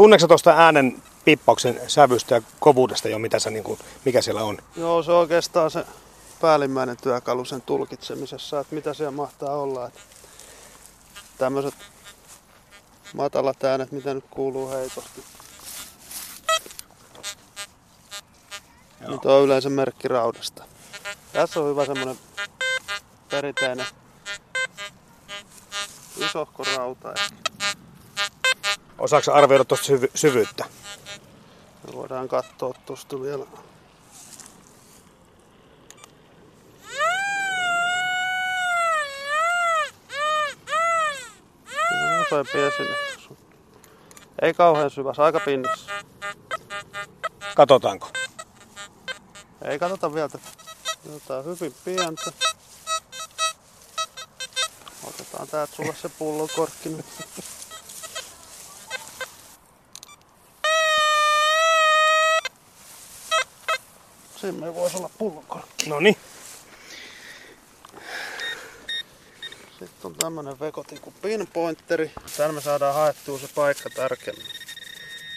Tunneeko tuosta äänen pippauksen sävystä ja kovuudesta jo, mitä sä, niin kuin, mikä siellä on? Joo, se on oikeastaan se päällimmäinen työkalu sen tulkitsemisessa, että mitä siellä mahtaa olla. Että tämmöiset matalat äänet, mitä nyt kuuluu heikosti. Joo. Nyt on yleensä merkki raudasta. Tässä on hyvä semmonen perinteinen isohko rauta. Osaatko arvioida tuosta syvy- syvyyttä? Me voidaan katsoa tuosta vielä. Nopeampi esille. Ei kauhean syvä, aika pinnassa. Katsotaanko? Ei katsota vielä. Jotain hyvin pientä. Otetaan täältä sulle se pullokorkki nyt. Ei voisi olla pullokorkki. No niin. Sitten on tämmönen vekotin kuin pinpointeri. Täällä me saadaan haettua se paikka tarkemmin.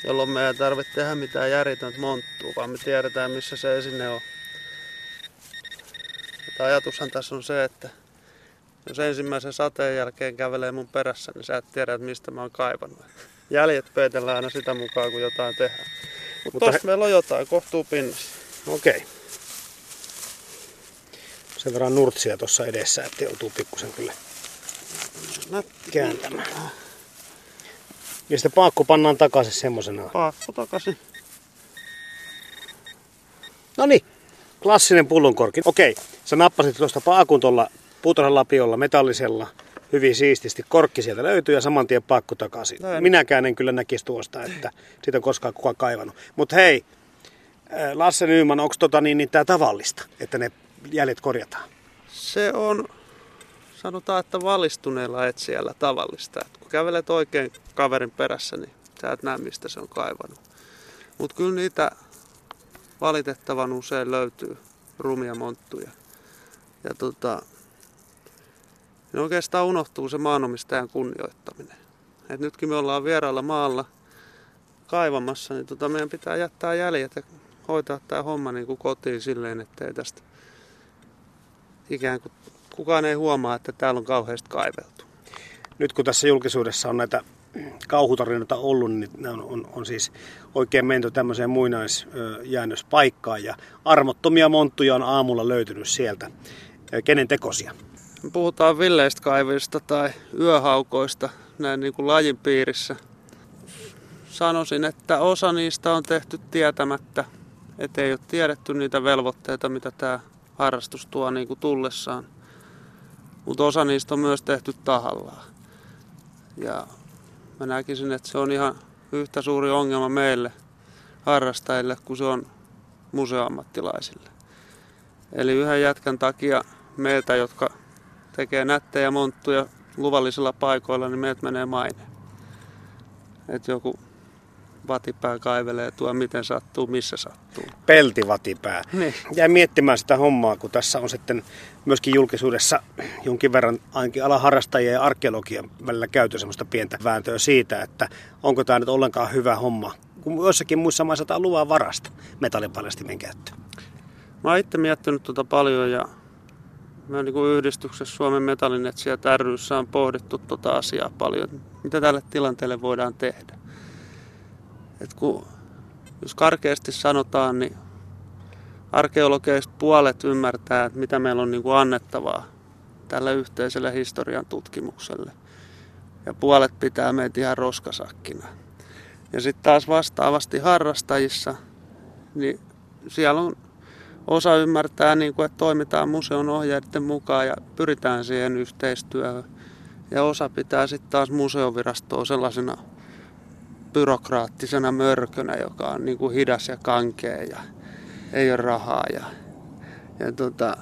Jolloin me ei tarvitse tehdä mitään järjetöntä monttua, vaan me tiedetään missä se esine on. Mutta ajatushan tässä on se, että jos ensimmäisen sateen jälkeen kävelee mun perässä, niin sä et tiedä, että mistä mä oon kaivannut. Jäljet peitellään aina sitä mukaan, kun jotain tehdään. Mut Mutta tossa he... meillä on jotain kohtuu pinnassa. Okei. Okay. Sen verran nurtsia tuossa edessä, että joutuu pikkusen kyllä kääntämään. Ja sitten paakku pannaan takaisin semmosena. Paakku takaisin. No niin, klassinen pullonkorki. Okei, sä nappasit tuosta paakun tuolla puutarhalapiolla metallisella hyvin siististi. Korkki sieltä löytyy ja saman tien paakku takaisin. Näin. Minäkään en kyllä näkisi tuosta, että siitä on koskaan kukaan kaivannut. Mutta hei, Lasse Nyman, onko tota niin, niin tämä tavallista, että ne jäljet korjataan? Se on, sanotaan, että valistuneella etsijällä tavallista. Et kun kävelet oikein kaverin perässä, niin sä et näe, mistä se on kaivannut. Mutta kyllä niitä valitettavan usein löytyy rumia monttuja. Ja tota, niin oikeastaan unohtuu se maanomistajan kunnioittaminen. Et nytkin me ollaan vieraalla maalla kaivamassa, niin tota meidän pitää jättää jäljet ja hoitaa tämä homma niin kuin kotiin silleen, ettei tästä ikään kuin kukaan ei huomaa, että täällä on kauheasti kaiveltu. Nyt kun tässä julkisuudessa on näitä kauhutarinoita ollut, niin ne on, on, on siis oikein menty tämmöiseen muinaisjäännöspaikkaan ja armottomia monttuja on aamulla löytynyt sieltä. Kenen tekosia? Puhutaan villeistä kaivista tai yöhaukoista näin niin kuin lajin piirissä. Sanoisin, että osa niistä on tehty tietämättä, ettei ole tiedetty niitä velvoitteita, mitä tämä harrastus tuo niin kuin tullessaan. Mutta osa niistä on myös tehty tahallaan. Ja mä näkisin, että se on ihan yhtä suuri ongelma meille harrastajille kuin se on museoammattilaisille. Eli yhden jätkän takia meiltä, jotka tekee nättejä monttuja luvallisilla paikoilla, niin meiltä menee maine. Että joku vatipää kaivelee tuo miten sattuu, missä sattuu. Peltivatipää. Niin. Jäin miettimään sitä hommaa, kun tässä on sitten myöskin julkisuudessa jonkin verran ainakin alaharrastajien ja arkeologian välillä käyty semmoista pientä vääntöä siitä, että onko tämä nyt ollenkaan hyvä homma, kun joissakin muissa maissa tämä luvaa varasta metallipaljastimen käyttöön. Mä oon itse miettinyt tuota paljon ja me niin kuin yhdistyksessä Suomen metallinetsijät ryssä on pohdittu tuota asiaa paljon, mitä tälle tilanteelle voidaan tehdä. Et kun, jos karkeasti sanotaan, niin arkeologeista puolet ymmärtää, että mitä meillä on niin kuin annettavaa tälle yhteiselle historian tutkimukselle. Ja puolet pitää meitä ihan roskasakkina. Ja sitten taas vastaavasti harrastajissa, niin siellä on osa ymmärtää, niin kuin, että toimitaan museon ohjeiden mukaan ja pyritään siihen yhteistyöhön. Ja osa pitää sitten taas museovirastoa sellaisena byrokraattisena mörkönä, joka on niin kuin hidas ja kankea ja ei ole rahaa. Ja, ja tota,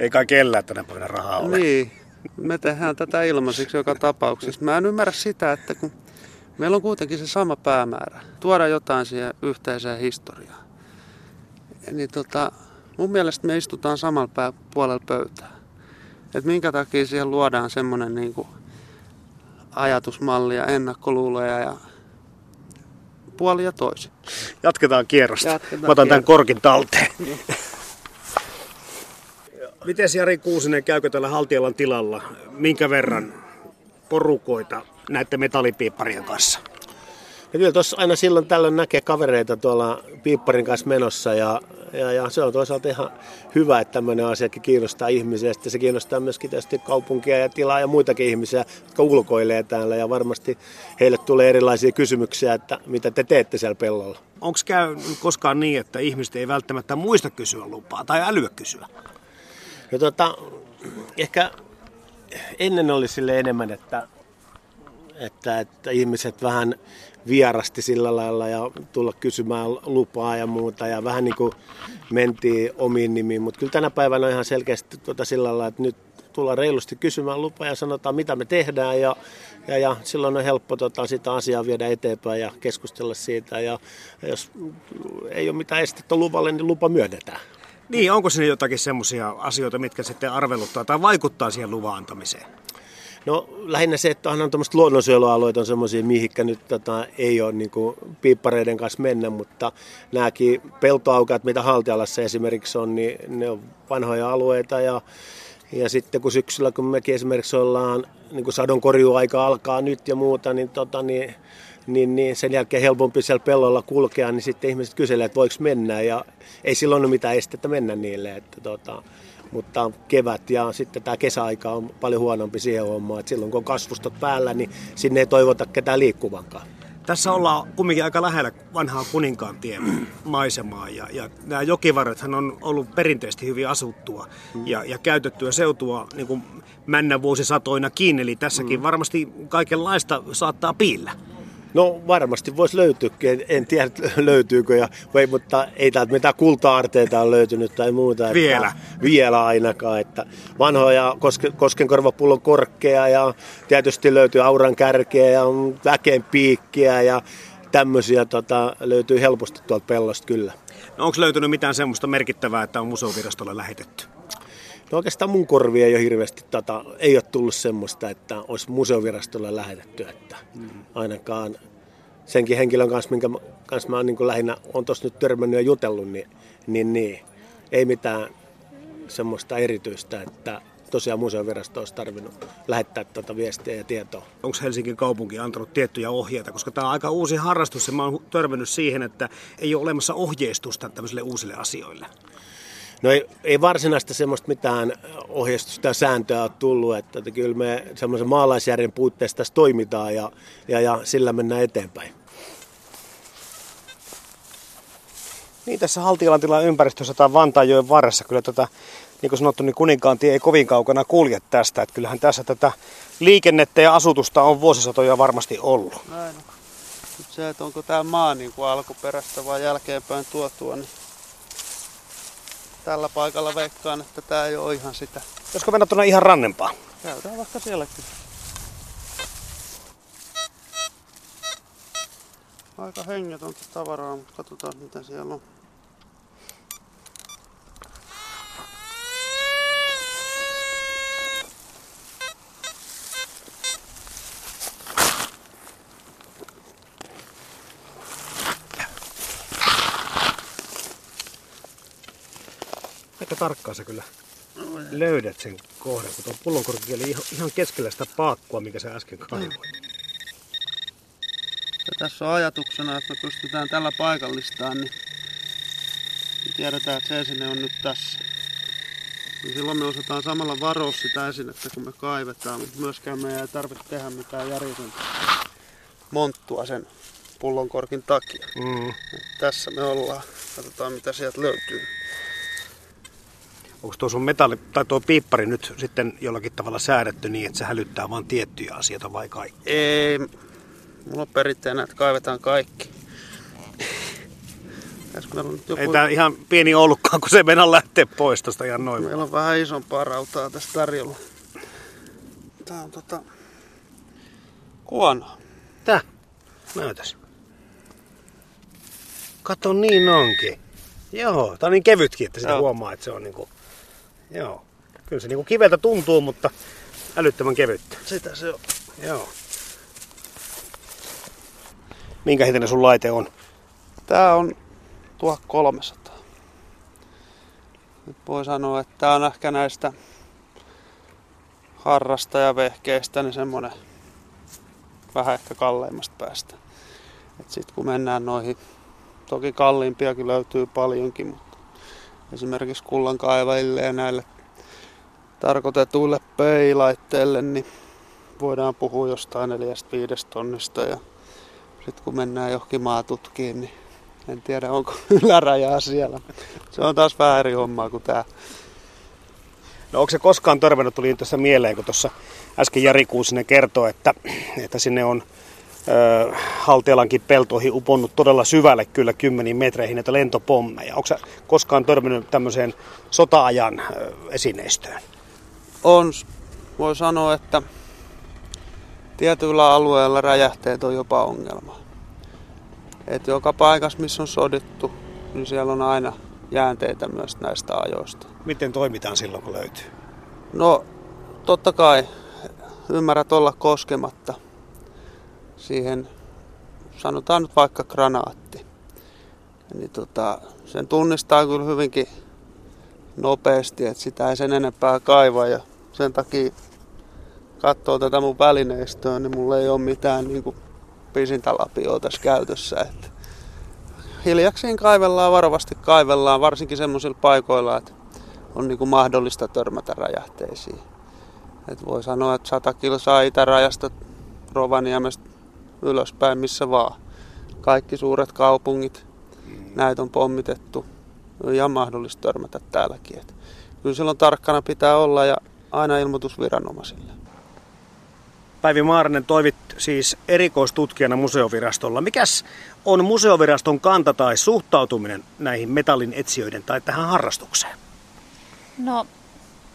ei kai kellään tänä päivänä rahaa ole. Niin, me tehdään tätä ilmaisiksi joka tapauksessa. Mä en ymmärrä sitä, että kun meillä on kuitenkin se sama päämäärä, tuoda jotain siihen yhteiseen historiaan. Niin tota, mun mielestä me istutaan samalla puolella pöytää. Että minkä takia siihen luodaan semmoinen niin ajatusmalli ja ennakkoluuloja ja puoli ja toisin. Jatketaan kierrosta. Jatketaan Mä otan tämän korkin talteen. Miten Jari Kuusinen, käykö tällä Haltialan tilalla? Minkä verran porukoita näette metallipiipparien kanssa? Ja kyllä tuossa aina silloin tällöin näkee kavereita tuolla piipparin kanssa menossa ja, ja, ja se on toisaalta ihan hyvä, että tämmöinen asiakin kiinnostaa ihmisiä. Ja sitten se kiinnostaa myöskin tietysti kaupunkia ja tilaa ja muitakin ihmisiä, jotka ulkoilee täällä ja varmasti heille tulee erilaisia kysymyksiä, että mitä te teette siellä pellolla. Onko käynyt koskaan niin, että ihmiset ei välttämättä muista kysyä lupaa tai älyä kysyä? No tota, ehkä ennen oli sille enemmän, että, että, että ihmiset vähän vierasti sillä lailla ja tulla kysymään lupaa ja muuta ja vähän niin kuin mentiin omiin nimiin, mutta kyllä tänä päivänä on ihan selkeästi tuota sillä lailla, että nyt tullaan reilusti kysymään lupaa ja sanotaan mitä me tehdään ja, ja, ja silloin on helppo tota, sitä asiaa viedä eteenpäin ja keskustella siitä ja jos ei ole mitään estettä luvalle, niin lupa myönnetään. Niin, onko sinne jotakin semmoisia asioita, mitkä sitten arveluttaa tai vaikuttaa siihen luvan antamiseen? No lähinnä se, että onhan tuommoiset luonnonsuojelualueet on semmoisia, mihinkä nyt tota, ei ole niin kuin, piippareiden kanssa mennä, mutta nämäkin peltoaukat, mitä Haltialassa esimerkiksi on, niin ne on vanhoja alueita ja, ja sitten kun syksyllä, kun mekin esimerkiksi ollaan, niin kuin sadonkorjuaika alkaa nyt ja muuta, niin, tota, niin, niin, niin sen jälkeen helpompi siellä pellolla kulkea, niin sitten ihmiset kyselee, että voiko mennä ja ei silloin ole mitään estettä mennä niille, että tota, mutta kevät ja sitten tämä kesäaika on paljon huonompi siihen hommaan, että silloin kun on kasvustot päällä, niin sinne ei toivota ketään liikkuvankaan. Tässä ollaan kumminkin aika lähellä vanhaa kuninkaantien maisemaa ja, ja nämä jokivarrethan on ollut perinteisesti hyvin asuttua ja, ja käytettyä seutua niin kuin männä vuosisatoina kiinni, eli tässäkin mm. varmasti kaikenlaista saattaa piillä. No varmasti voisi löytyäkin, en, en tiedä löytyykö, ja, vai, mutta ei täältä mitään kulta-arteita ole löytynyt tai muuta. Että, Vielä? Vielä ainakaan, että vanhoja koske, koskenkorvapullon korkkeja ja tietysti löytyy auran kärkeä ja väkeen piikkiä ja tämmöisiä tota, löytyy helposti tuolta pellosta kyllä. No onko löytynyt mitään semmoista merkittävää, että on museovirastolle lähetetty? No oikeastaan mun korvi ei ole hirveästi, tota, ei ole tullut semmoista, että olisi museovirastolle lähetetty, että mm. ainakaan senkin henkilön kanssa, minkä kanssa mä niin lähinnä, on tuossa nyt törmännyt ja jutellut, niin, niin, niin ei mitään semmoista erityistä, että tosiaan museovirasto olisi tarvinnut lähettää tuota viestiä ja tietoa. Onko Helsingin kaupunki antanut tiettyjä ohjeita, koska tämä on aika uusi harrastus ja mä oon törmännyt siihen, että ei ole olemassa ohjeistusta tämmöisille uusille asioille. No ei, ei varsinaista semmoista mitään ohjeistusta ja sääntöä ole tullut, että, että kyllä me semmoisen maalaisjärjen puitteissa tässä toimitaan ja, ja, ja sillä mennään eteenpäin. Niin tässä Haltialan tilan ympäristössä tai Vantaanjoen varressa kyllä tätä, niin kuin sanottu, niin kuninkaantie ei kovin kaukana kulje tästä. Että kyllähän tässä tätä liikennettä ja asutusta on vuosisatoja varmasti ollut. Näin on. Nyt se, että onko tämä maa niin kuin alkuperäistä vai jälkeenpäin tuotua, niin tällä paikalla veikkaan, että tämä ei ole ihan sitä. Josko mennä tuonne ihan rannempaa? Käydään vaikka sielläkin. Aika hengetöntä tavaraa, mutta katsotaan mitä siellä on. Aika tarkkaan sä kyllä löydät sen kohdan, kun tuo pullonkorkki oli ihan, ihan keskellä sitä paakkua, mikä sä äsken kaivoit. Ja tässä on ajatuksena, että me pystytään tällä paikallistaan, niin tiedetään, että se esine on nyt tässä. Niin silloin me osataan samalla varoa sitä esinettä, kun me kaivetaan, mutta myöskään me ei tarvitse tehdä mitään järjetöntä monttua sen pullonkorkin takia. Mm. Tässä me ollaan. Katsotaan mitä sieltä löytyy. Onko tuo sun metalli, tai tuo piippari nyt sitten jollakin tavalla säädetty niin, että se hälyttää vain tiettyjä asioita vai kaikki? Ei, mulla on perinteena, että kaivetaan kaikki. Joku... Ei tää ihan pieni ollutkaan, kun se mennä lähtee pois tästä ihan noin. Meillä on vähän isompaa rautaa tässä tarjolla. Tää on tota... Kuono. Tää, näytäs. Kato, niin onkin. Joo, tää on niin kevytkin, että sitä Joo. huomaa, että se on niinku... Joo. Kyllä se niinku kiveltä tuntuu, mutta älyttömän kevyttä. Sitä se on. Joo. Minkä hintinen sun laite on? Tää on 1300. Nyt voi sanoa, että tää on ehkä näistä harrastajavehkeistä niin semmonen vähän ehkä kalleimmasta päästä. Sitten kun mennään noihin, toki kalliimpiakin löytyy paljonkin, mutta esimerkiksi kullankaivajille ja näille tarkoitetuille peilaitteille, niin voidaan puhua jostain 4-5 tonnista. Ja sitten kun mennään johonkin maatutkiin, niin en tiedä onko ylärajaa siellä. Se on taas vähän eri hommaa kuin tämä. No onko se koskaan törmännyt, tuli tässä mieleen, kun tuossa äsken Jari Kuusinen kertoi, että, että sinne on Haltialankin peltoihin uponnut todella syvälle kyllä kymmeniin metreihin näitä lentopommeja. Onko koskaan törmännyt tämmöiseen sota-ajan esineistöön? On. Voi sanoa, että tietyillä alueilla räjähteet on jopa ongelma. Et joka paikassa, missä on sodittu, niin siellä on aina jäänteitä myös näistä ajoista. Miten toimitaan silloin, kun löytyy? No, totta kai ymmärrät olla koskematta siihen, sanotaan nyt vaikka granaatti. Niin tota, sen tunnistaa kyllä hyvinkin nopeasti, että sitä ei sen enempää kaiva ja sen takia katsoo tätä mun välineistöä, niin mulla ei ole mitään niin kuin pisintälapioa tässä käytössä. Että hiljaksiin kaivellaan, varovasti kaivellaan, varsinkin semmoisilla paikoilla, että on niin kuin mahdollista törmätä räjähteisiin. Et voi sanoa, että 100 kilsaa itärajasta Rovaniemestä ylöspäin missä vaan. Kaikki suuret kaupungit, näitä on pommitettu. On ihan mahdollista törmätä täälläkin. Et kyllä silloin tarkkana pitää olla ja aina ilmoitusviranomaisille. Päivi Maarinen toivit siis erikoistutkijana museovirastolla. Mikäs on museoviraston kanta tai suhtautuminen näihin metallin etsijöiden tai tähän harrastukseen? No,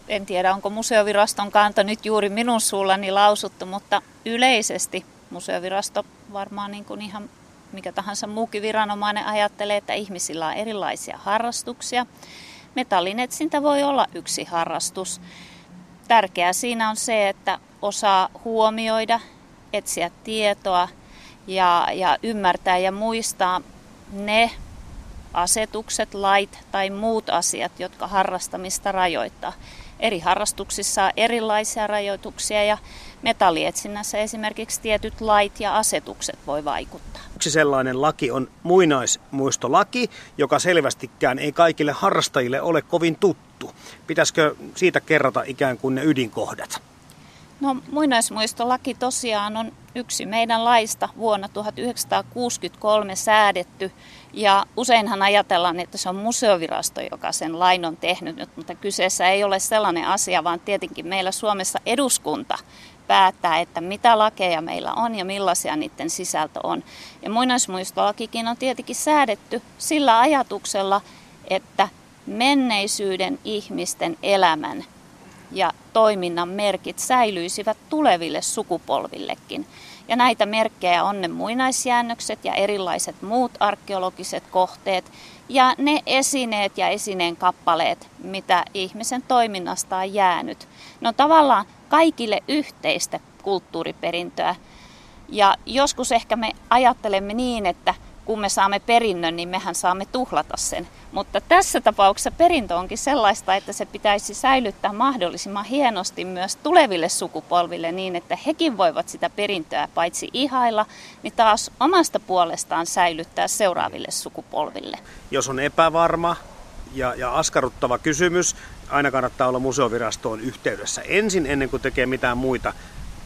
en tiedä onko museoviraston kanta nyt juuri minun suullani lausuttu, mutta yleisesti museovirasto varmaan niin kuin ihan mikä tahansa muukin viranomainen ajattelee, että ihmisillä on erilaisia harrastuksia. Metallinetsintä voi olla yksi harrastus. Tärkeää siinä on se, että osaa huomioida, etsiä tietoa ja, ja ymmärtää ja muistaa ne asetukset, lait tai muut asiat, jotka harrastamista rajoittaa. Eri harrastuksissa on erilaisia rajoituksia ja metallietsinnässä esimerkiksi tietyt lait ja asetukset voi vaikuttaa. Yksi sellainen laki on muinaismuistolaki, joka selvästikään ei kaikille harrastajille ole kovin tuttu. Pitäisikö siitä kerrata ikään kuin ne ydinkohdat? No muinaismuistolaki tosiaan on yksi meidän laista vuonna 1963 säädetty ja useinhan ajatellaan, että se on museovirasto, joka sen lain on tehnyt, mutta kyseessä ei ole sellainen asia, vaan tietenkin meillä Suomessa eduskunta päättää, että mitä lakeja meillä on ja millaisia niiden sisältö on. Ja muinaismuistolakikin on tietenkin säädetty sillä ajatuksella, että menneisyyden ihmisten elämän ja toiminnan merkit säilyisivät tuleville sukupolvillekin. Ja näitä merkkejä on ne muinaisjäännökset ja erilaiset muut arkeologiset kohteet ja ne esineet ja esineen kappaleet, mitä ihmisen toiminnasta on jäänyt. Ne on tavallaan kaikille yhteistä kulttuuriperintöä. Ja joskus ehkä me ajattelemme niin, että kun me saamme perinnön, niin mehän saamme tuhlata sen. Mutta tässä tapauksessa perintö onkin sellaista, että se pitäisi säilyttää mahdollisimman hienosti myös tuleville sukupolville niin, että hekin voivat sitä perintöä paitsi ihailla, niin taas omasta puolestaan säilyttää seuraaville sukupolville. Jos on epävarma ja, ja askarruttava kysymys, aina kannattaa olla museovirastoon yhteydessä ensin ennen kuin tekee mitään muita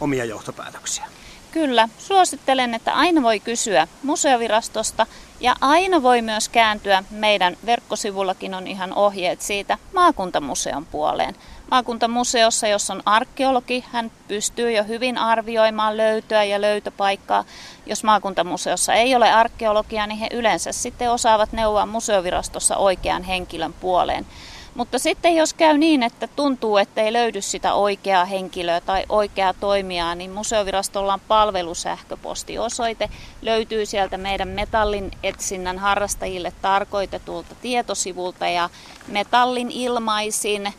omia johtopäätöksiä. Kyllä, suosittelen, että aina voi kysyä museovirastosta ja aina voi myös kääntyä, meidän verkkosivullakin on ihan ohjeet siitä, maakuntamuseon puoleen. Maakuntamuseossa, jos on arkeologi, hän pystyy jo hyvin arvioimaan löytöä ja löytöpaikkaa. Jos maakuntamuseossa ei ole arkeologia, niin he yleensä sitten osaavat neuvoa museovirastossa oikean henkilön puoleen. Mutta sitten jos käy niin, että tuntuu, että ei löydy sitä oikeaa henkilöä tai oikeaa toimijaa, niin museovirastolla on palvelusähköpostiosoite. Löytyy sieltä meidän metallin etsinnän harrastajille tarkoitetulta tietosivulta ja metallin ilmaisin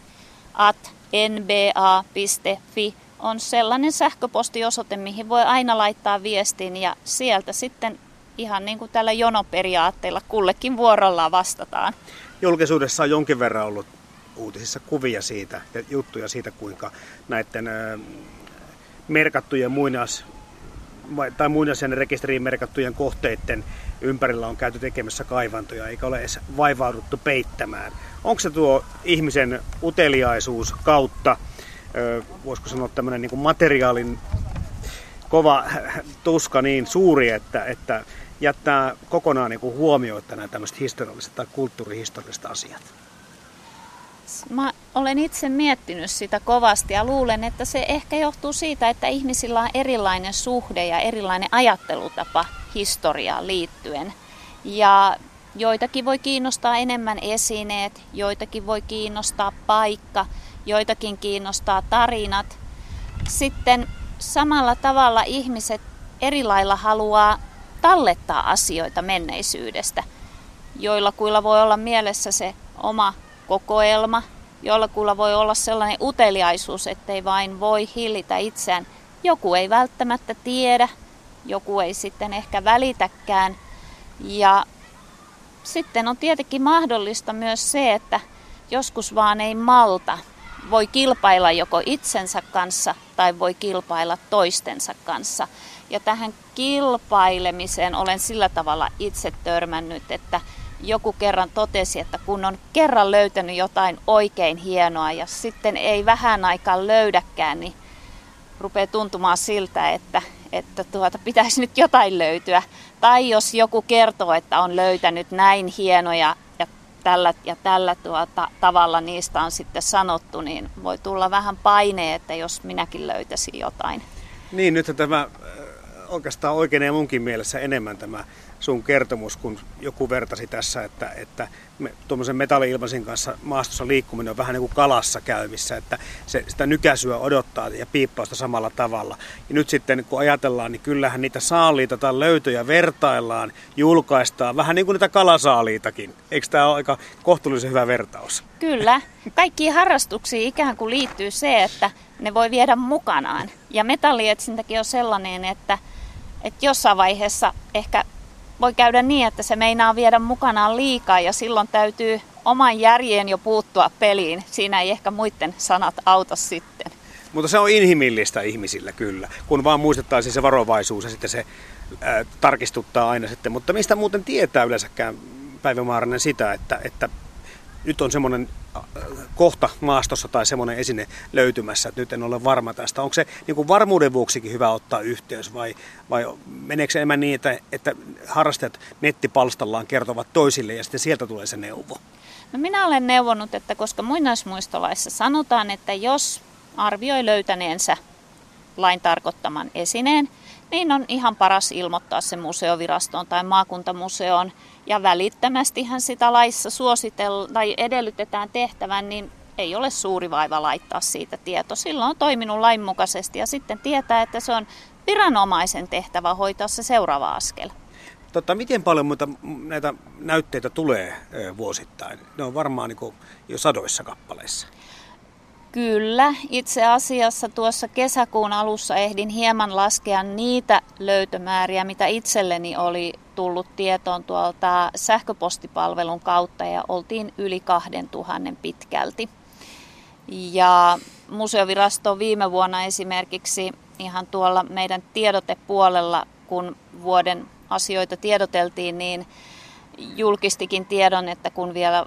at nba.fi on sellainen sähköpostiosoite, mihin voi aina laittaa viestin ja sieltä sitten ihan niin kuin tällä jonoperiaatteella kullekin vuorollaan vastataan. Julkisuudessa on jonkin verran ollut uutisissa kuvia siitä ja juttuja siitä, kuinka näiden merkattujen muinas tai muinaisen rekisteriin merkattujen kohteiden ympärillä on käyty tekemässä kaivantoja, eikä ole edes vaivauduttu peittämään. Onko se tuo ihmisen uteliaisuus kautta, voisiko sanoa tämmöinen niin materiaalin kova tuska niin suuri, että, että jättää kokonaan niin kuin nämä tämmöiset historialliset tai kulttuurihistorialliset asiat? Mä olen itse miettinyt sitä kovasti ja luulen, että se ehkä johtuu siitä, että ihmisillä on erilainen suhde ja erilainen ajattelutapa historiaan liittyen. Ja joitakin voi kiinnostaa enemmän esineet, joitakin voi kiinnostaa paikka, joitakin kiinnostaa tarinat. Sitten samalla tavalla ihmiset eri lailla haluaa tallettaa asioita menneisyydestä. Joilla kuilla voi olla mielessä se oma kokoelma, jollakulla voi olla sellainen uteliaisuus, ettei vain voi hillitä itseään. Joku ei välttämättä tiedä, joku ei sitten ehkä välitäkään. Ja sitten on tietenkin mahdollista myös se, että joskus vaan ei malta. Voi kilpailla joko itsensä kanssa tai voi kilpailla toistensa kanssa. Ja tähän kilpailemiseen olen sillä tavalla itse törmännyt, että joku kerran totesi, että kun on kerran löytänyt jotain oikein hienoa ja sitten ei vähän aikaa löydäkään, niin rupeaa tuntumaan siltä, että, että tuota, pitäisi nyt jotain löytyä. Tai jos joku kertoo, että on löytänyt näin hienoja ja tällä ja tällä tuota, tavalla niistä on sitten sanottu, niin voi tulla vähän paine, että jos minäkin löytäisin jotain. Niin, nyt tämä oikeastaan oikein ja munkin mielessä enemmän tämä sun kertomus, kun joku vertasi tässä, että, että me, tuommoisen metalli-ilmasin kanssa maastossa liikkuminen on vähän niin kuin kalassa käymissä, että se, sitä nykäisyä odottaa ja piippausta samalla tavalla. Ja nyt sitten kun ajatellaan, niin kyllähän niitä saaliita tai löytöjä vertaillaan, julkaistaan, vähän niin kuin niitä kalasaaliitakin. Eikö tämä ole aika kohtuullisen hyvä vertaus? Kyllä. Kaikkiin harrastuksiin ikään kuin liittyy se, että ne voi viedä mukanaan. Ja metallietsintäkin on sellainen, että, että jossain vaiheessa ehkä voi käydä niin, että se meinaa viedä mukanaan liikaa ja silloin täytyy oman järjen jo puuttua peliin. Siinä ei ehkä muiden sanat auta sitten. Mutta se on inhimillistä ihmisillä kyllä, kun vaan muistettaisiin se varovaisuus ja sitten se ää, tarkistuttaa aina sitten. Mutta mistä muuten tietää yleensäkään päivämaarainen sitä, että, että nyt on semmoinen äh, kohta maastossa tai semmoinen esine löytymässä, että nyt en ole varma tästä. Onko se niin kuin varmuuden vuoksikin hyvä ottaa yhteys vai, vai meneekö se enemmän niin, että, että harrastajat nettipalstallaan kertovat toisille ja sitten sieltä tulee se neuvo? No minä olen neuvonut, että koska muinaismuistolaissa sanotaan, että jos arvioi löytäneensä lain tarkoittaman esineen, niin on ihan paras ilmoittaa se museovirastoon tai maakuntamuseoon. Ja välittömästihän sitä laissa suositella tai edellytetään tehtävän, niin ei ole suuri vaiva laittaa siitä tieto. Silloin on toiminut lainmukaisesti ja sitten tietää, että se on viranomaisen tehtävä hoitaa se seuraava askel. Totta, miten paljon muuta näitä näytteitä tulee vuosittain? Ne on varmaan niin jo sadoissa kappaleissa. Kyllä, itse asiassa tuossa kesäkuun alussa ehdin hieman laskea niitä löytömääriä, mitä itselleni oli tullut tietoon tuolta sähköpostipalvelun kautta ja oltiin yli 2000 pitkälti. Ja museovirasto viime vuonna esimerkiksi ihan tuolla meidän tiedotepuolella, kun vuoden asioita tiedoteltiin, niin julkistikin tiedon, että kun vielä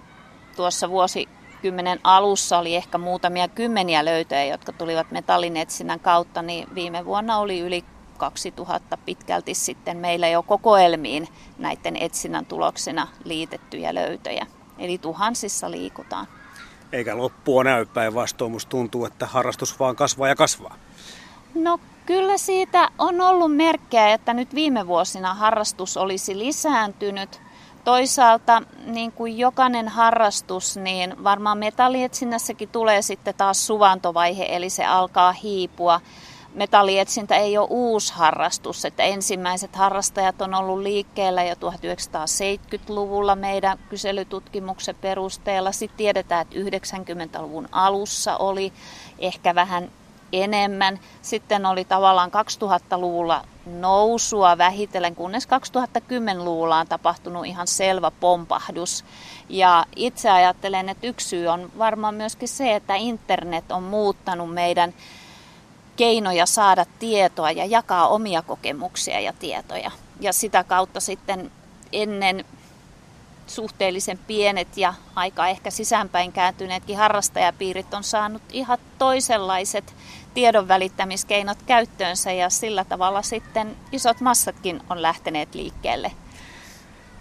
tuossa vuosi vuosikymmenen alussa oli ehkä muutamia kymmeniä löytöjä, jotka tulivat metallinetsinnän kautta, niin viime vuonna oli yli 2000 pitkälti sitten meillä jo kokoelmiin näiden etsinnän tuloksena liitettyjä löytöjä. Eli tuhansissa liikutaan. Eikä loppua näy päinvastoin, musta tuntuu, että harrastus vaan kasvaa ja kasvaa. No kyllä siitä on ollut merkkejä, että nyt viime vuosina harrastus olisi lisääntynyt – Toisaalta niin kuin jokainen harrastus, niin varmaan metallietsinnässäkin tulee sitten taas suvantovaihe, eli se alkaa hiipua. Metallietsintä ei ole uusi harrastus, että ensimmäiset harrastajat on ollut liikkeellä jo 1970-luvulla meidän kyselytutkimuksen perusteella. Sitten tiedetään, että 90-luvun alussa oli ehkä vähän enemmän. Sitten oli tavallaan 2000-luvulla nousua vähitellen, kunnes 2010-luvulla on tapahtunut ihan selvä pompahdus. Ja itse ajattelen, että yksi syy on varmaan myöskin se, että internet on muuttanut meidän keinoja saada tietoa ja jakaa omia kokemuksia ja tietoja. Ja sitä kautta sitten ennen suhteellisen pienet ja aika ehkä sisäänpäin kääntyneetkin harrastajapiirit on saanut ihan toisenlaiset tiedon välittämiskeinot käyttöönsä ja sillä tavalla sitten isot massatkin on lähteneet liikkeelle.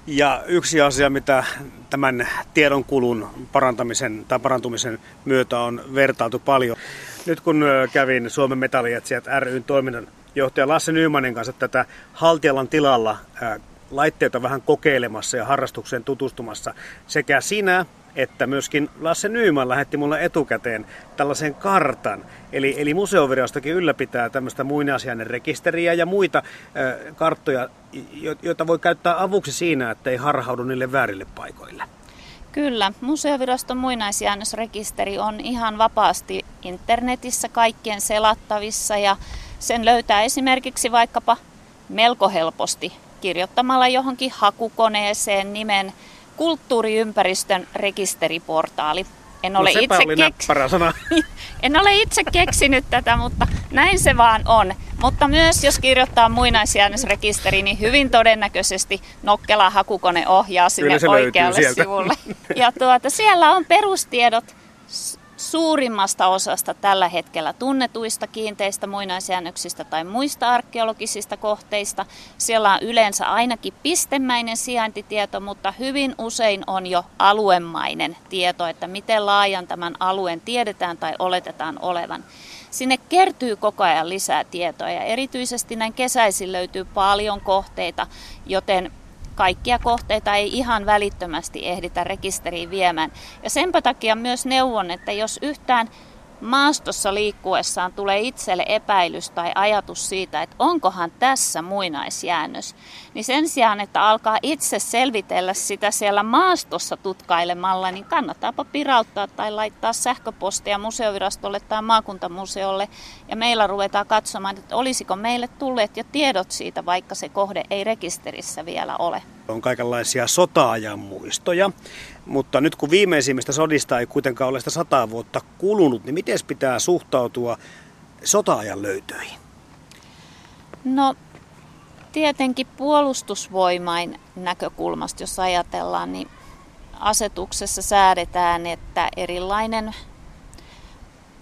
Ja yksi asia, mitä tämän tiedonkulun parantamisen tai parantumisen myötä on vertailtu paljon. Nyt kun kävin Suomen metallietsijät ryn toiminnan johtaja Lasse Nymanin kanssa tätä Haltialan tilalla laitteita vähän kokeilemassa ja harrastukseen tutustumassa. Sekä sinä että myöskin Lasse Nyyman lähetti mulle etukäteen tällaisen kartan. Eli, eli museovirastokin ylläpitää tämmöistä muinaisjäinen rekisteriä ja muita äh, karttoja, joita voi käyttää avuksi siinä, että ei harhaudu niille väärille paikoille. Kyllä, museoviraston muinaisjäännösrekisteri on ihan vapaasti internetissä kaikkien selattavissa ja sen löytää esimerkiksi vaikkapa melko helposti kirjoittamalla johonkin hakukoneeseen nimen kulttuuriympäristön rekisteriportaali. En ole, no, itse keks... sana. en ole itse keksinyt tätä, mutta näin se vaan on. Mutta myös jos kirjoittaa muinaisjäännösrekisteri, niin hyvin todennäköisesti nokkela hakukone ohjaa sinne oikealle sivulle. Ja tuota, siellä on perustiedot suurimmasta osasta tällä hetkellä tunnetuista kiinteistä muinaisjäännöksistä tai muista arkeologisista kohteista. Siellä on yleensä ainakin pistemäinen sijaintitieto, mutta hyvin usein on jo aluemainen tieto, että miten laajan tämän alueen tiedetään tai oletetaan olevan. Sinne kertyy koko ajan lisää tietoa ja erityisesti näin kesäisin löytyy paljon kohteita, joten kaikkia kohteita ei ihan välittömästi ehditä rekisteriin viemään. Ja senpä takia myös neuvon, että jos yhtään maastossa liikkuessaan tulee itselle epäilys tai ajatus siitä, että onkohan tässä muinaisjäännös, niin sen sijaan, että alkaa itse selvitellä sitä siellä maastossa tutkailemalla, niin kannattaapa pirauttaa tai laittaa sähköpostia museovirastolle tai maakuntamuseolle ja meillä ruvetaan katsomaan, että olisiko meille tulleet jo tiedot siitä, vaikka se kohde ei rekisterissä vielä ole. On kaikenlaisia sota-ajan muistoja, mutta nyt kun viimeisimmistä sodista ei kuitenkaan ole sitä sataa vuotta kulunut, niin miten pitää suhtautua sota-ajan löytöihin? No tietenkin puolustusvoimain näkökulmasta, jos ajatellaan, niin asetuksessa säädetään, että erilainen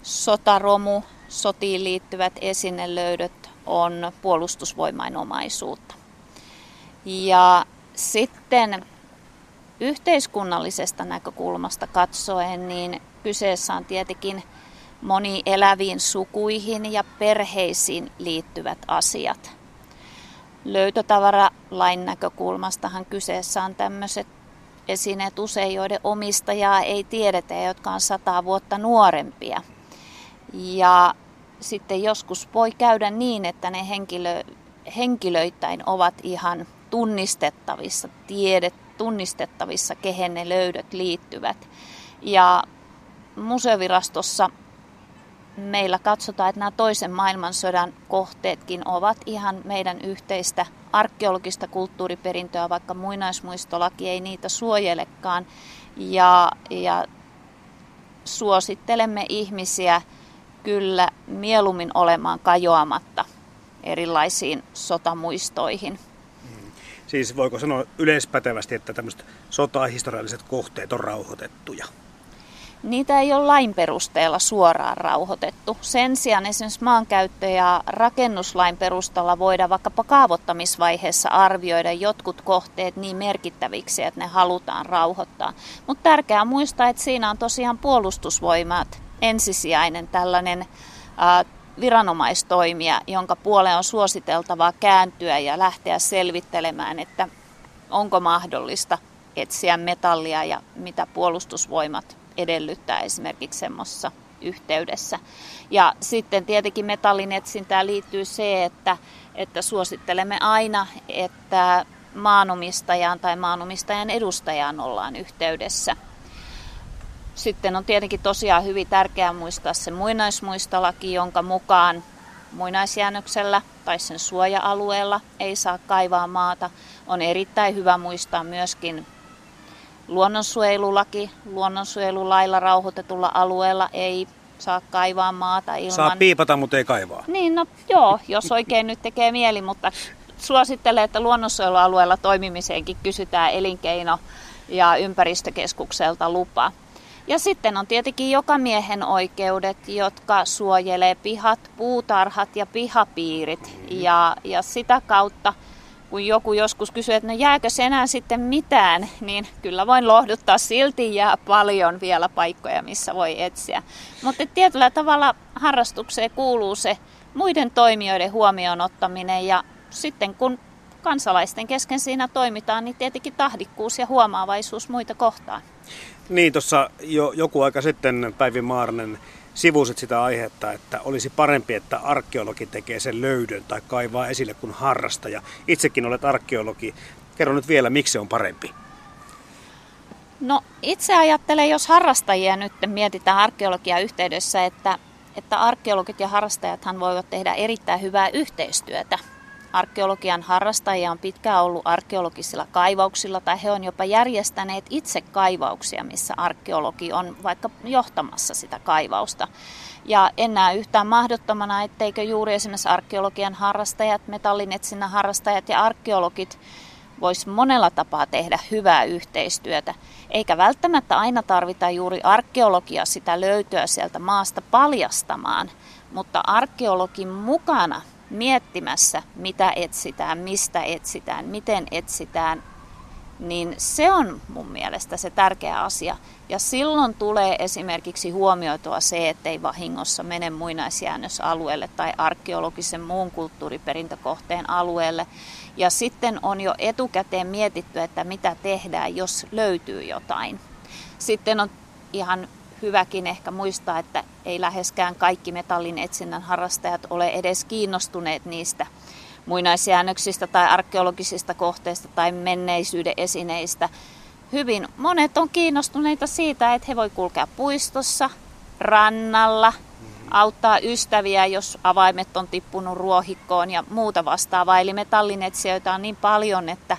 sotaromu, sotiin liittyvät esinelöydöt on puolustusvoimain omaisuutta. Ja sitten yhteiskunnallisesta näkökulmasta katsoen, niin kyseessä on tietenkin moni eläviin sukuihin ja perheisiin liittyvät asiat. Löytötavaralain näkökulmastahan kyseessä on tämmöiset esineet usein, joiden omistajaa ei tiedetä jotka on sata vuotta nuorempia. Ja sitten joskus voi käydä niin, että ne henkilö, henkilöittäin ovat ihan tunnistettavissa, tiedet, tunnistettavissa, kehen ne löydöt liittyvät. Ja museovirastossa meillä katsotaan, että nämä toisen maailmansodan kohteetkin ovat ihan meidän yhteistä arkeologista kulttuuriperintöä, vaikka muinaismuistolaki ei niitä suojelekaan. Ja, ja suosittelemme ihmisiä kyllä mieluummin olemaan kajoamatta erilaisiin sotamuistoihin. Siis voiko sanoa yleispätevästi, että tämmöiset sotahistorialliset kohteet on rauhoitettuja? Niitä ei ole lain perusteella suoraan rauhoitettu. Sen sijaan esimerkiksi maankäyttö- ja rakennuslain perusteella voidaan vaikkapa kaavoittamisvaiheessa arvioida jotkut kohteet niin merkittäviksi, että ne halutaan rauhoittaa. Mutta tärkeää muistaa, että siinä on tosiaan puolustusvoimat ensisijainen tällainen viranomaistoimija, jonka puoleen on suositeltavaa kääntyä ja lähteä selvittelemään, että onko mahdollista etsiä metallia ja mitä puolustusvoimat edellyttää esimerkiksi semmoisessa yhteydessä. Ja sitten tietenkin metallin etsintään liittyy se, että, että suosittelemme aina, että maanomistajan tai maanomistajan edustajaan ollaan yhteydessä – sitten on tietenkin tosiaan hyvin tärkeää muistaa se muinaismuistolaki, jonka mukaan muinaisjäännöksellä tai sen suoja-alueella ei saa kaivaa maata. On erittäin hyvä muistaa myöskin luonnonsuojelulaki. Luonnonsuojelulailla rauhoitetulla alueella ei saa kaivaa maata ilman... Saa piipata, mutta ei kaivaa. Niin, no joo, jos oikein nyt tekee mieli, mutta suosittelen, että luonnonsuojelualueella toimimiseenkin kysytään elinkeino- ja ympäristökeskukselta lupa. Ja sitten on tietenkin joka miehen oikeudet, jotka suojelee pihat, puutarhat ja pihapiirit. Ja, ja sitä kautta, kun joku joskus kysyy, että no jääkö enää sitten mitään, niin kyllä voin lohduttaa, silti jää paljon vielä paikkoja, missä voi etsiä. Mutta tietyllä tavalla harrastukseen kuuluu se muiden toimijoiden huomioon ottaminen ja sitten kun kansalaisten kesken siinä toimitaan, niin tietenkin tahdikkuus ja huomaavaisuus muita kohtaan. Niin, tuossa jo joku aika sitten Päivi Maarnen sivusit sitä aihetta, että olisi parempi, että arkeologi tekee sen löydön tai kaivaa esille kuin harrastaja. Itsekin olet arkeologi. Kerro nyt vielä, miksi se on parempi? No itse ajattelen, jos harrastajia nyt mietitään arkeologia yhteydessä, että, että arkeologit ja harrastajathan voivat tehdä erittäin hyvää yhteistyötä Arkeologian harrastajia on pitkään ollut arkeologisilla kaivauksilla tai he on jopa järjestäneet itse kaivauksia, missä arkeologi on vaikka johtamassa sitä kaivausta. Ja en näe yhtään mahdottomana, etteikö juuri esimerkiksi arkeologian harrastajat, metallinetsinnän harrastajat ja arkeologit voisi monella tapaa tehdä hyvää yhteistyötä. Eikä välttämättä aina tarvita juuri arkeologia sitä löytöä sieltä maasta paljastamaan, mutta arkeologin mukana miettimässä, mitä etsitään, mistä etsitään, miten etsitään, niin se on mun mielestä se tärkeä asia. Ja silloin tulee esimerkiksi huomioitua se, ettei vahingossa mene muinaisjäännösalueelle tai arkeologisen muun kulttuuriperintökohteen alueelle. Ja sitten on jo etukäteen mietitty, että mitä tehdään, jos löytyy jotain. Sitten on ihan hyväkin ehkä muistaa, että ei läheskään kaikki metallin etsinnän harrastajat ole edes kiinnostuneet niistä muinaisjäännöksistä tai arkeologisista kohteista tai menneisyyden esineistä. Hyvin monet on kiinnostuneita siitä, että he voi kulkea puistossa, rannalla, auttaa ystäviä, jos avaimet on tippunut ruohikkoon ja muuta vastaavaa. Eli metallinetsijöitä on niin paljon, että,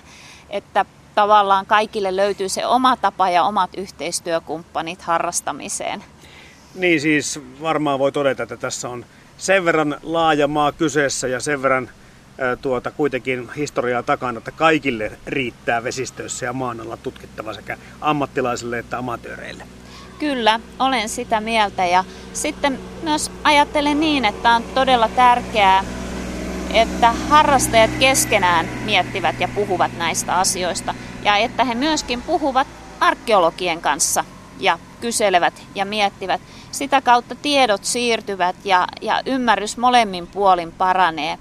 että tavallaan kaikille löytyy se oma tapa ja omat yhteistyökumppanit harrastamiseen. Niin siis varmaan voi todeta, että tässä on sen verran laaja maa kyseessä ja sen verran tuota, kuitenkin historiaa takana, että kaikille riittää vesistöissä ja maan alla tutkittava sekä ammattilaisille että amatööreille. Kyllä, olen sitä mieltä ja sitten myös ajattelen niin, että on todella tärkeää että harrastajat keskenään miettivät ja puhuvat näistä asioista ja että he myöskin puhuvat arkeologien kanssa ja kyselevät ja miettivät. Sitä kautta tiedot siirtyvät ja, ja ymmärrys molemmin puolin paranee.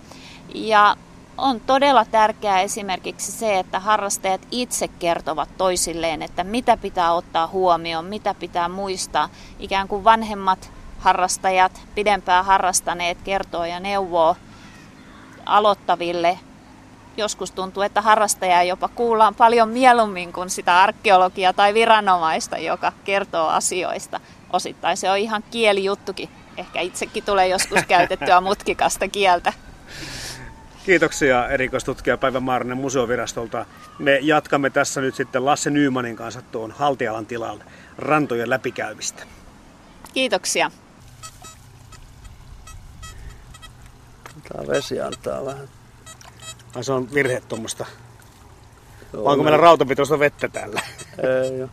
Ja on todella tärkeää esimerkiksi se, että harrastajat itse kertovat toisilleen, että mitä pitää ottaa huomioon, mitä pitää muistaa. Ikään kuin vanhemmat harrastajat, pidempään harrastaneet kertoo ja neuvoo aloittaville. Joskus tuntuu, että harrastajaa jopa kuullaan paljon mieluummin kuin sitä arkeologia tai viranomaista, joka kertoo asioista. Osittain se on ihan kielijuttukin. Ehkä itsekin tulee joskus käytettyä mutkikasta kieltä. Kiitoksia erikoistutkija Päivä Maarinen museovirastolta. Me jatkamme tässä nyt sitten Lasse Nyymanin kanssa tuon Haltialan tilan rantojen läpikäymistä. Kiitoksia. Tämä vesi antaa vähän. Ai se on virhe tuommoista. Onko meillä rautapitoista vettä täällä? Ei ole.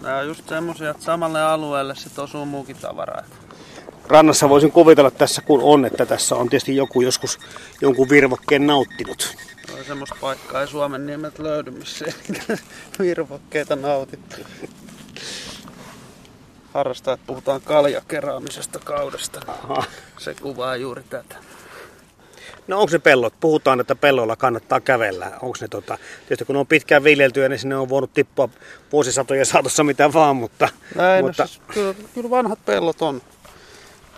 Nämä on just semmosia, että samalle alueelle sit osuu muukin tavaraa. Rannassa voisin kuvitella tässä kun on, että tässä on tietysti joku joskus jonkun virvokkeen nauttinut. No, semmoista paikkaa ei Suomen niemet löydy, missä virvokkeita nautittu harrastajat puhutaan kaljakeraamisesta kaudesta. Aha. Se kuvaa juuri tätä. No onko se pellot? Puhutaan, että pelloilla kannattaa kävellä. Onko ne tota, tietysti kun ne on pitkään viljeltyjä, niin sinne on voinut tippua vuosisatojen saatossa mitä vaan, mutta... Näin, no mutta... No siis, kyllä, kyllä, vanhat pellot on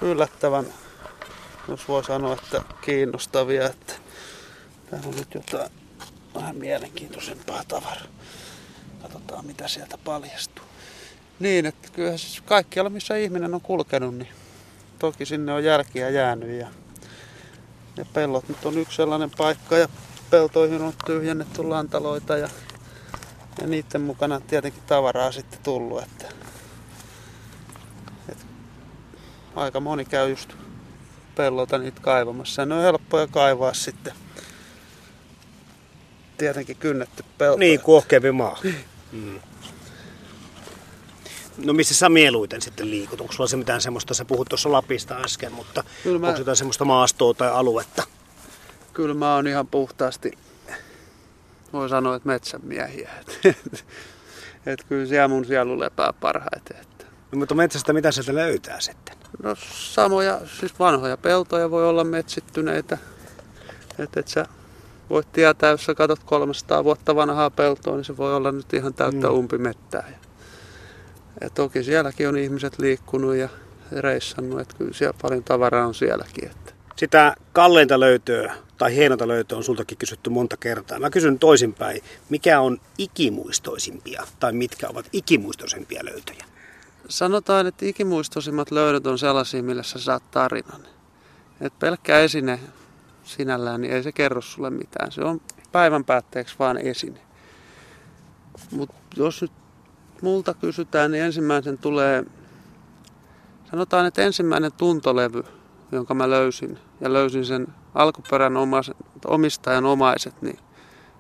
yllättävän, jos voi sanoa, että kiinnostavia. Että täällä on nyt jotain vähän mielenkiintoisempaa tavaraa. Katsotaan mitä sieltä paljastuu. Niin, että kyllä siis kaikkialla missä ihminen on kulkenut, niin toki sinne on jälkiä jäänyt ja, ja pellot nyt on yksi sellainen paikka ja peltoihin on tyhjennetty lantaloita ja, ja niiden mukana tietenkin tavaraa sitten tullut. Että, että aika moni käy just pellolta niitä kaivamassa. Ja ne on helppoja kaivaa sitten. Tietenkin kynnetty pelto. Niin, kuohkeampi maa. Mm. No missä sä mieluiten sitten liikut? Onko sulla se mitään semmoista, sä puhut tuossa Lapista äsken, mutta Kyllä mä... onko jotain semmoista maastoa tai aluetta? Kyllä mä oon ihan puhtaasti, voi sanoa, että metsänmiehiä. Että et kyllä siellä mun sielu lepää parhaiten. Että. No, mutta metsästä mitä sieltä löytää sitten? No samoja, siis vanhoja peltoja voi olla metsittyneitä. Että et sä voit tietää, jos sä katsot 300 vuotta vanhaa peltoa, niin se voi olla nyt ihan täyttä mm. umpimettää. Ja, toki sielläkin on ihmiset liikkunut ja reissannut, että kyllä siellä paljon tavaraa on sielläkin. Että. Sitä kalleinta löytöä tai hienota löytöä on sultakin kysytty monta kertaa. Mä kysyn toisinpäin, mikä on ikimuistoisimpia tai mitkä ovat ikimuistoisimpia löytöjä? Sanotaan, että ikimuistoisimmat löydöt on sellaisia, millä sä saat tarinan. Et pelkkä esine sinällään, niin ei se kerro sulle mitään. Se on päivän päätteeksi vaan esine. Mutta jos nyt multa kysytään, niin ensimmäisen tulee, sanotaan, että ensimmäinen tuntolevy, jonka mä löysin, ja löysin sen alkuperän omistajan omaiset, niin,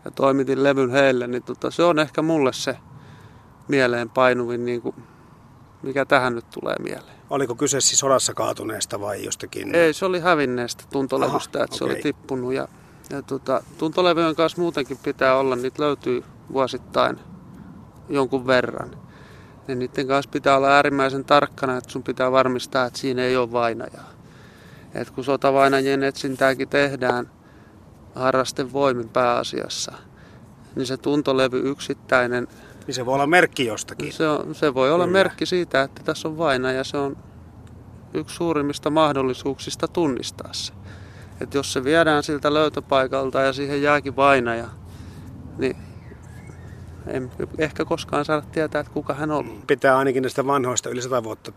ja toimitin levyn heille, niin tota, se on ehkä mulle se mieleen painuvin, niin kuin, mikä tähän nyt tulee mieleen. Oliko kyse siis sodassa kaatuneesta vai jostakin? Ei, se oli hävinneestä tuntolevystä, Aha, että okay. se oli tippunut. Ja, ja tota, tuntolevyjen kanssa muutenkin pitää olla, niitä löytyy vuosittain jonkun verran. Ja niiden kanssa pitää olla äärimmäisen tarkkana, että sun pitää varmistaa, että siinä ei ole vainajaa. Et kun sotavainajien etsintääkin tehdään harrasten voimin pääasiassa, niin se tuntolevy yksittäinen niin se voi olla merkki jostakin. Se, on, se voi olla Kyllä. merkki siitä, että tässä on vaina ja se on yksi suurimmista mahdollisuuksista tunnistaa se. Että jos se viedään siltä löytöpaikalta ja siihen jääkin vainaja, niin en ehkä koskaan saada tietää, että kuka hän on. Pitää ainakin näistä vanhoista yli sata vuotta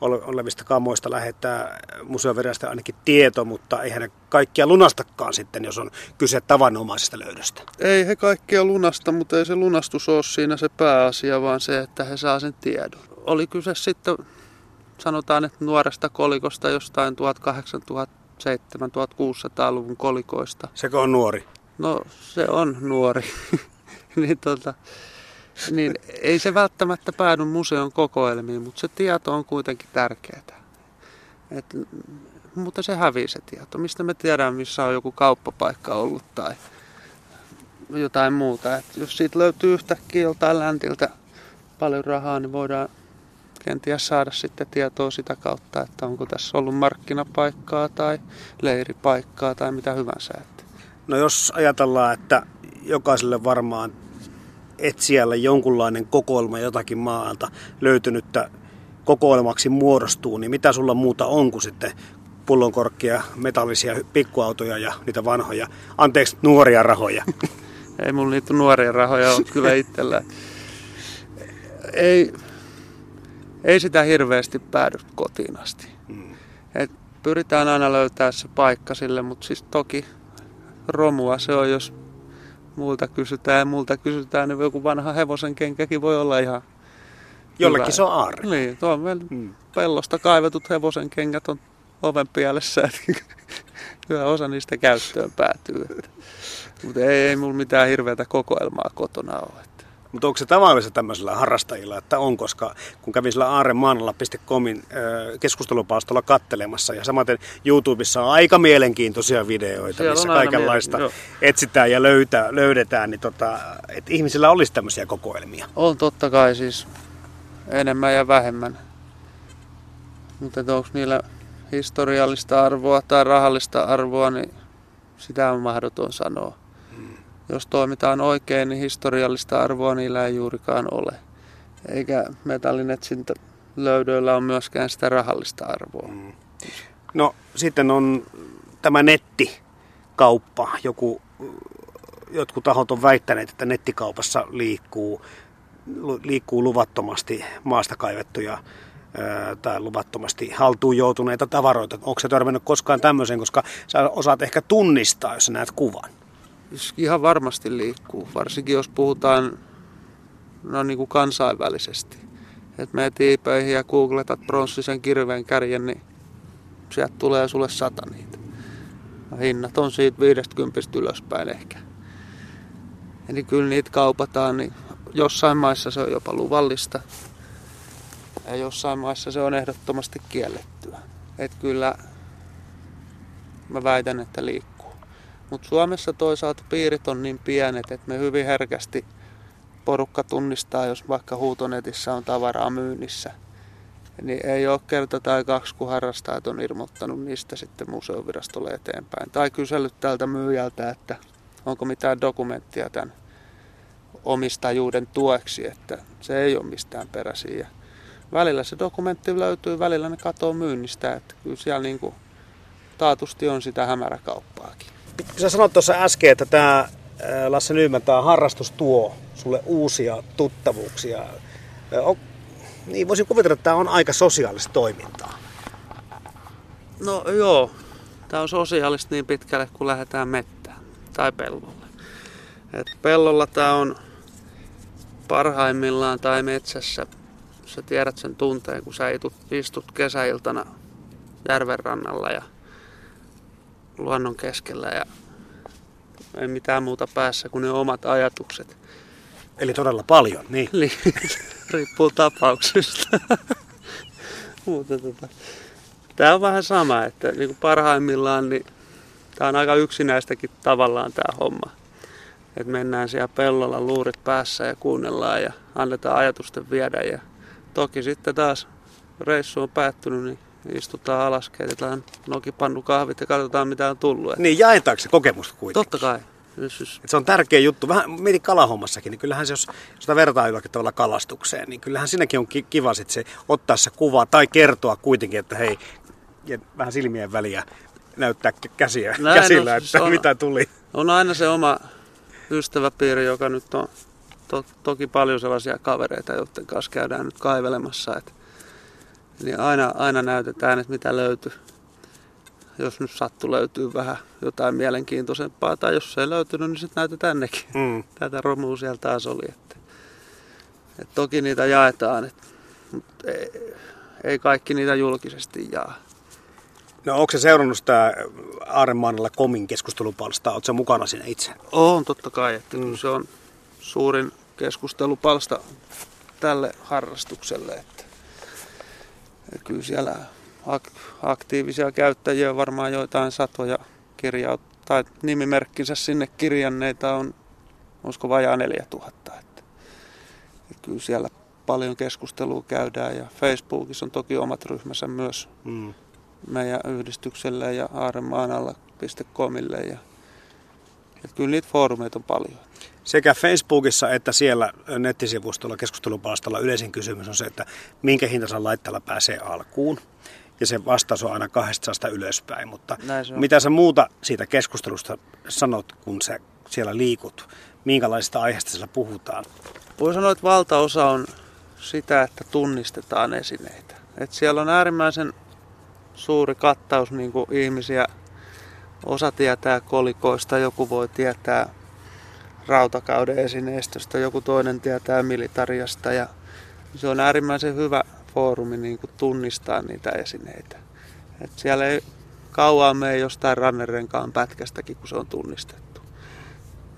olevista kamoista lähettää museovirasta ainakin tieto, mutta eihän ne kaikkia lunastakaan sitten, jos on kyse tavanomaisesta löydöstä. Ei he kaikkia lunasta, mutta ei se lunastus ole siinä se pääasia, vaan se, että he saa sen tiedon. Oli kyse sitten, sanotaan, että nuoresta kolikosta jostain 1800-1600-luvun kolikoista. Sekö on nuori? No se on nuori. niin, tota, niin ei se välttämättä päädy museon kokoelmiin, mutta se tieto on kuitenkin tärkeää. Et, mutta se hävii se tieto. Mistä me tiedään, missä on joku kauppapaikka ollut tai jotain muuta. Et jos siitä löytyy yhtäkkiä joltain läntiltä paljon rahaa, niin voidaan kenties saada sitten tietoa sitä kautta, että onko tässä ollut markkinapaikkaa tai leiripaikkaa tai mitä hyvänsä. No jos ajatellaan, että jokaiselle varmaan etsijälle jonkunlainen kokoelma jotakin maalta löytynyttä kokoelmaksi muodostuu, niin mitä sulla muuta on kuin sitten pullonkorkkia, metallisia pikkuautoja ja niitä vanhoja, anteeksi, nuoria rahoja? Ei mun niitä nuoria rahoja ole kyllä itsellä. Ei, ei sitä hirveästi päädy kotiin asti. Hmm. Et pyritään aina löytää se paikka sille, mutta siis toki romua se on, jos multa kysytään ja multa kysytään, niin joku vanha hevosen kenkäkin voi olla ihan Jollekin hyvä. se on aarre. Niin, tuo on meillä hmm. pellosta kaivetut hevosen kengät on oven pielessä, että osa niistä käyttöön päätyy. Mutta ei, ei mulla mitään hirveätä kokoelmaa kotona ole. Mutta onko se tavallisella tämmöisellä harrastajilla, että on, koska kun kävin sillä aaremaanalla.comin keskustelupalstolla kattelemassa ja samaten YouTubessa on aika mielenkiintoisia videoita, Siellä missä kaikenlaista mielen... etsitään ja löytää, löydetään, niin tota, että ihmisillä olisi tämmöisiä kokoelmia. On totta kai siis enemmän ja vähemmän. Mutta onko niillä historiallista arvoa tai rahallista arvoa, niin sitä on mahdoton sanoa jos toimitaan oikein, niin historiallista arvoa niillä ei juurikaan ole. Eikä metallinetsintä löydöillä on myöskään sitä rahallista arvoa. Mm. No sitten on tämä nettikauppa. Joku, jotkut tahot on väittäneet, että nettikaupassa liikkuu, liikkuu luvattomasti maasta kaivettuja tai luvattomasti haltuun joutuneita tavaroita. Onko se törmännyt koskaan tämmöiseen, koska sä osaat ehkä tunnistaa, jos sä näet kuvan? Ihan varmasti liikkuu, varsinkin jos puhutaan no, niin kuin kansainvälisesti. Et meet eBayhin ja googletat pronssisen kirveen kärjen, niin sieltä tulee sulle sata niitä. Ja hinnat on siitä 50 ylöspäin ehkä. Eli kyllä niitä kaupataan, niin jossain maissa se on jopa luvallista. Ja jossain maissa se on ehdottomasti kiellettyä. Et kyllä mä väitän, että liikkuu. Mutta Suomessa toisaalta piirit on niin pienet, että me hyvin herkästi porukka tunnistaa, jos vaikka huutonetissä on tavaraa myynnissä. Niin ei ole kerta tai kaksi, kun harrastajat on ilmoittanut niistä sitten museovirastolle eteenpäin. Tai kysellyt tältä myyjältä, että onko mitään dokumenttia tämän omistajuuden tueksi, että se ei ole mistään peräisin. Ja välillä se dokumentti löytyy, välillä ne katoo myynnistä, että kyllä siellä niin kuin taatusti on sitä hämäräkauppaakin. Sä sanoit tuossa äsken, että tämä Lasse Nyymän tämä harrastus tuo sulle uusia tuttavuuksia. On, niin voisin kuvitella, että tämä on aika sosiaalista toimintaa. No joo, tämä on sosiaalista niin pitkälle, kun lähdetään mettään tai pellolle. Et pellolla tämä on parhaimmillaan tai metsässä. Sä tiedät sen tunteen, kun sä istut kesäiltana järven rannalla ja luonnon keskellä ja ei mitään muuta päässä kuin ne omat ajatukset. Eli todella paljon, niin. Riippuu tapauksesta. Mutta tota, tämä on vähän sama, että niin kuin parhaimmillaan niin tämä on aika yksinäistäkin tavallaan tämä homma. Että mennään siellä pellolla luurit päässä ja kuunnellaan ja annetaan ajatusten viedä. Ja toki sitten taas reissu on päättynyt, niin istutaan alas, keitetään nokipannu kahvit ja katsotaan mitä on tullut. Niin, jaetaanko se kokemusta kuitenkin? Totta kai. Et se on tärkeä juttu. Vähän mietin kalahommassakin, niin kyllähän se, jos sitä vertaa jollakin tavalla kalastukseen, niin kyllähän siinäkin on kiva sit se ottaa se kuva tai kertoa kuitenkin, että hei, ja vähän silmien väliä näyttää käsiä, Näin, käsillä, no, että on, mitä tuli. On aina se oma ystäväpiiri, joka nyt on to, toki paljon sellaisia kavereita, joiden kanssa käydään nyt kaivelemassa. Et, niin aina, aina näytetään, että mitä löytyy jos nyt sattu löytyy vähän jotain mielenkiintoisempaa, tai jos se ei löytynyt, niin sitten näytetään nekin. Mm. Tätä romua siellä taas oli. Että, että toki niitä jaetaan, että, mutta ei, ei kaikki niitä julkisesti jaa. No onko se seurannut sitä Aarenmaanalla komin keskustelupalstaa? Oletko mukana siinä itse? On totta kai, että mm. se on suurin keskustelupalsta tälle harrastukselle. Että, kyllä siellä aktiivisia käyttäjiä, varmaan joitain satoja kirjaa tai nimimerkkinsä sinne kirjanneita on, olisiko vajaa 4000. Että, että kyllä siellä paljon keskustelua käydään ja Facebookissa on toki omat ryhmänsä myös mm. meidän yhdistykselle ja aaremaanalla.comille. Ja, että kyllä niitä foorumeita on paljon. Sekä Facebookissa että siellä nettisivustolla keskustelupalstalla yleisin kysymys on se, että minkä hintaisen laitteella pääsee alkuun ja se vastaus on aina 200 ylöspäin. Mutta mitä sä muuta siitä keskustelusta sanot, kun sä siellä liikut? Minkälaisista aiheista siellä puhutaan? Voi sanoa, että valtaosa on sitä, että tunnistetaan esineitä. Et siellä on äärimmäisen suuri kattaus niin kuin ihmisiä. Osa tietää kolikoista, joku voi tietää rautakauden esineistöstä, joku toinen tietää militariasta ja se on äärimmäisen hyvä foorumi niin kuin tunnistaa niitä esineitä. Et siellä ei kauan mene jostain rannerenkaan pätkästäkin, kun se on tunnistettu.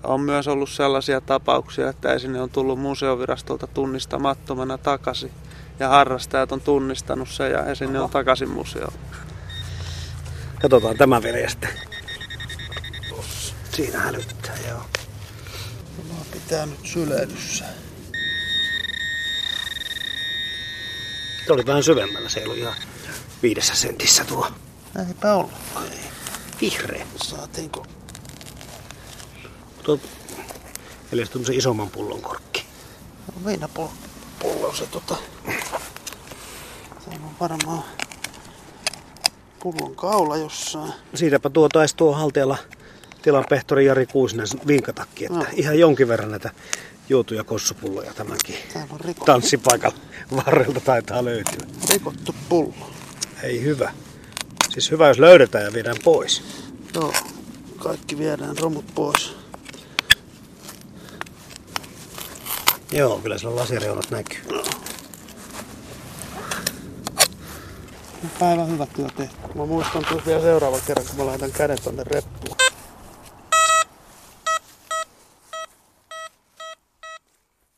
On myös ollut sellaisia tapauksia, että esine on tullut museovirastolta tunnistamattomana takaisin ja harrastajat on tunnistanut se ja esine on takaisin museoon. Katsotaan tämä vielä sitten. Siinä hälyttää, joo. Pitää nyt syleilyssä. Se oli vähän syvemmällä, se ei ollut ihan viidessä sentissä tuo. Eipä ollut. Ei. Vihreä. Saatiinko? Tuo Eli se isomman pullon korkki. No, viinapullo pullo se tota. Täällä on varmaan pullon kaula jossain. Siitäpä tuo taisi tuo haltijalla tilan pehtori Jari Kuusinen vinkatakki, että No. ihan jonkin verran näitä juotuja kossupulloja tämänkin tanssipaikan varrelta taitaa löytyä. rikottu pullo. Ei hyvä. Siis hyvä, jos löydetään ja viedään pois. Joo, kaikki viedään romut pois. Joo, kyllä sillä lasireunat näkyy. Päivän hyvä työ tehty. Mä muistan tuossa vielä seuraavan kerran, kun mä laitan käden tonne reppuun.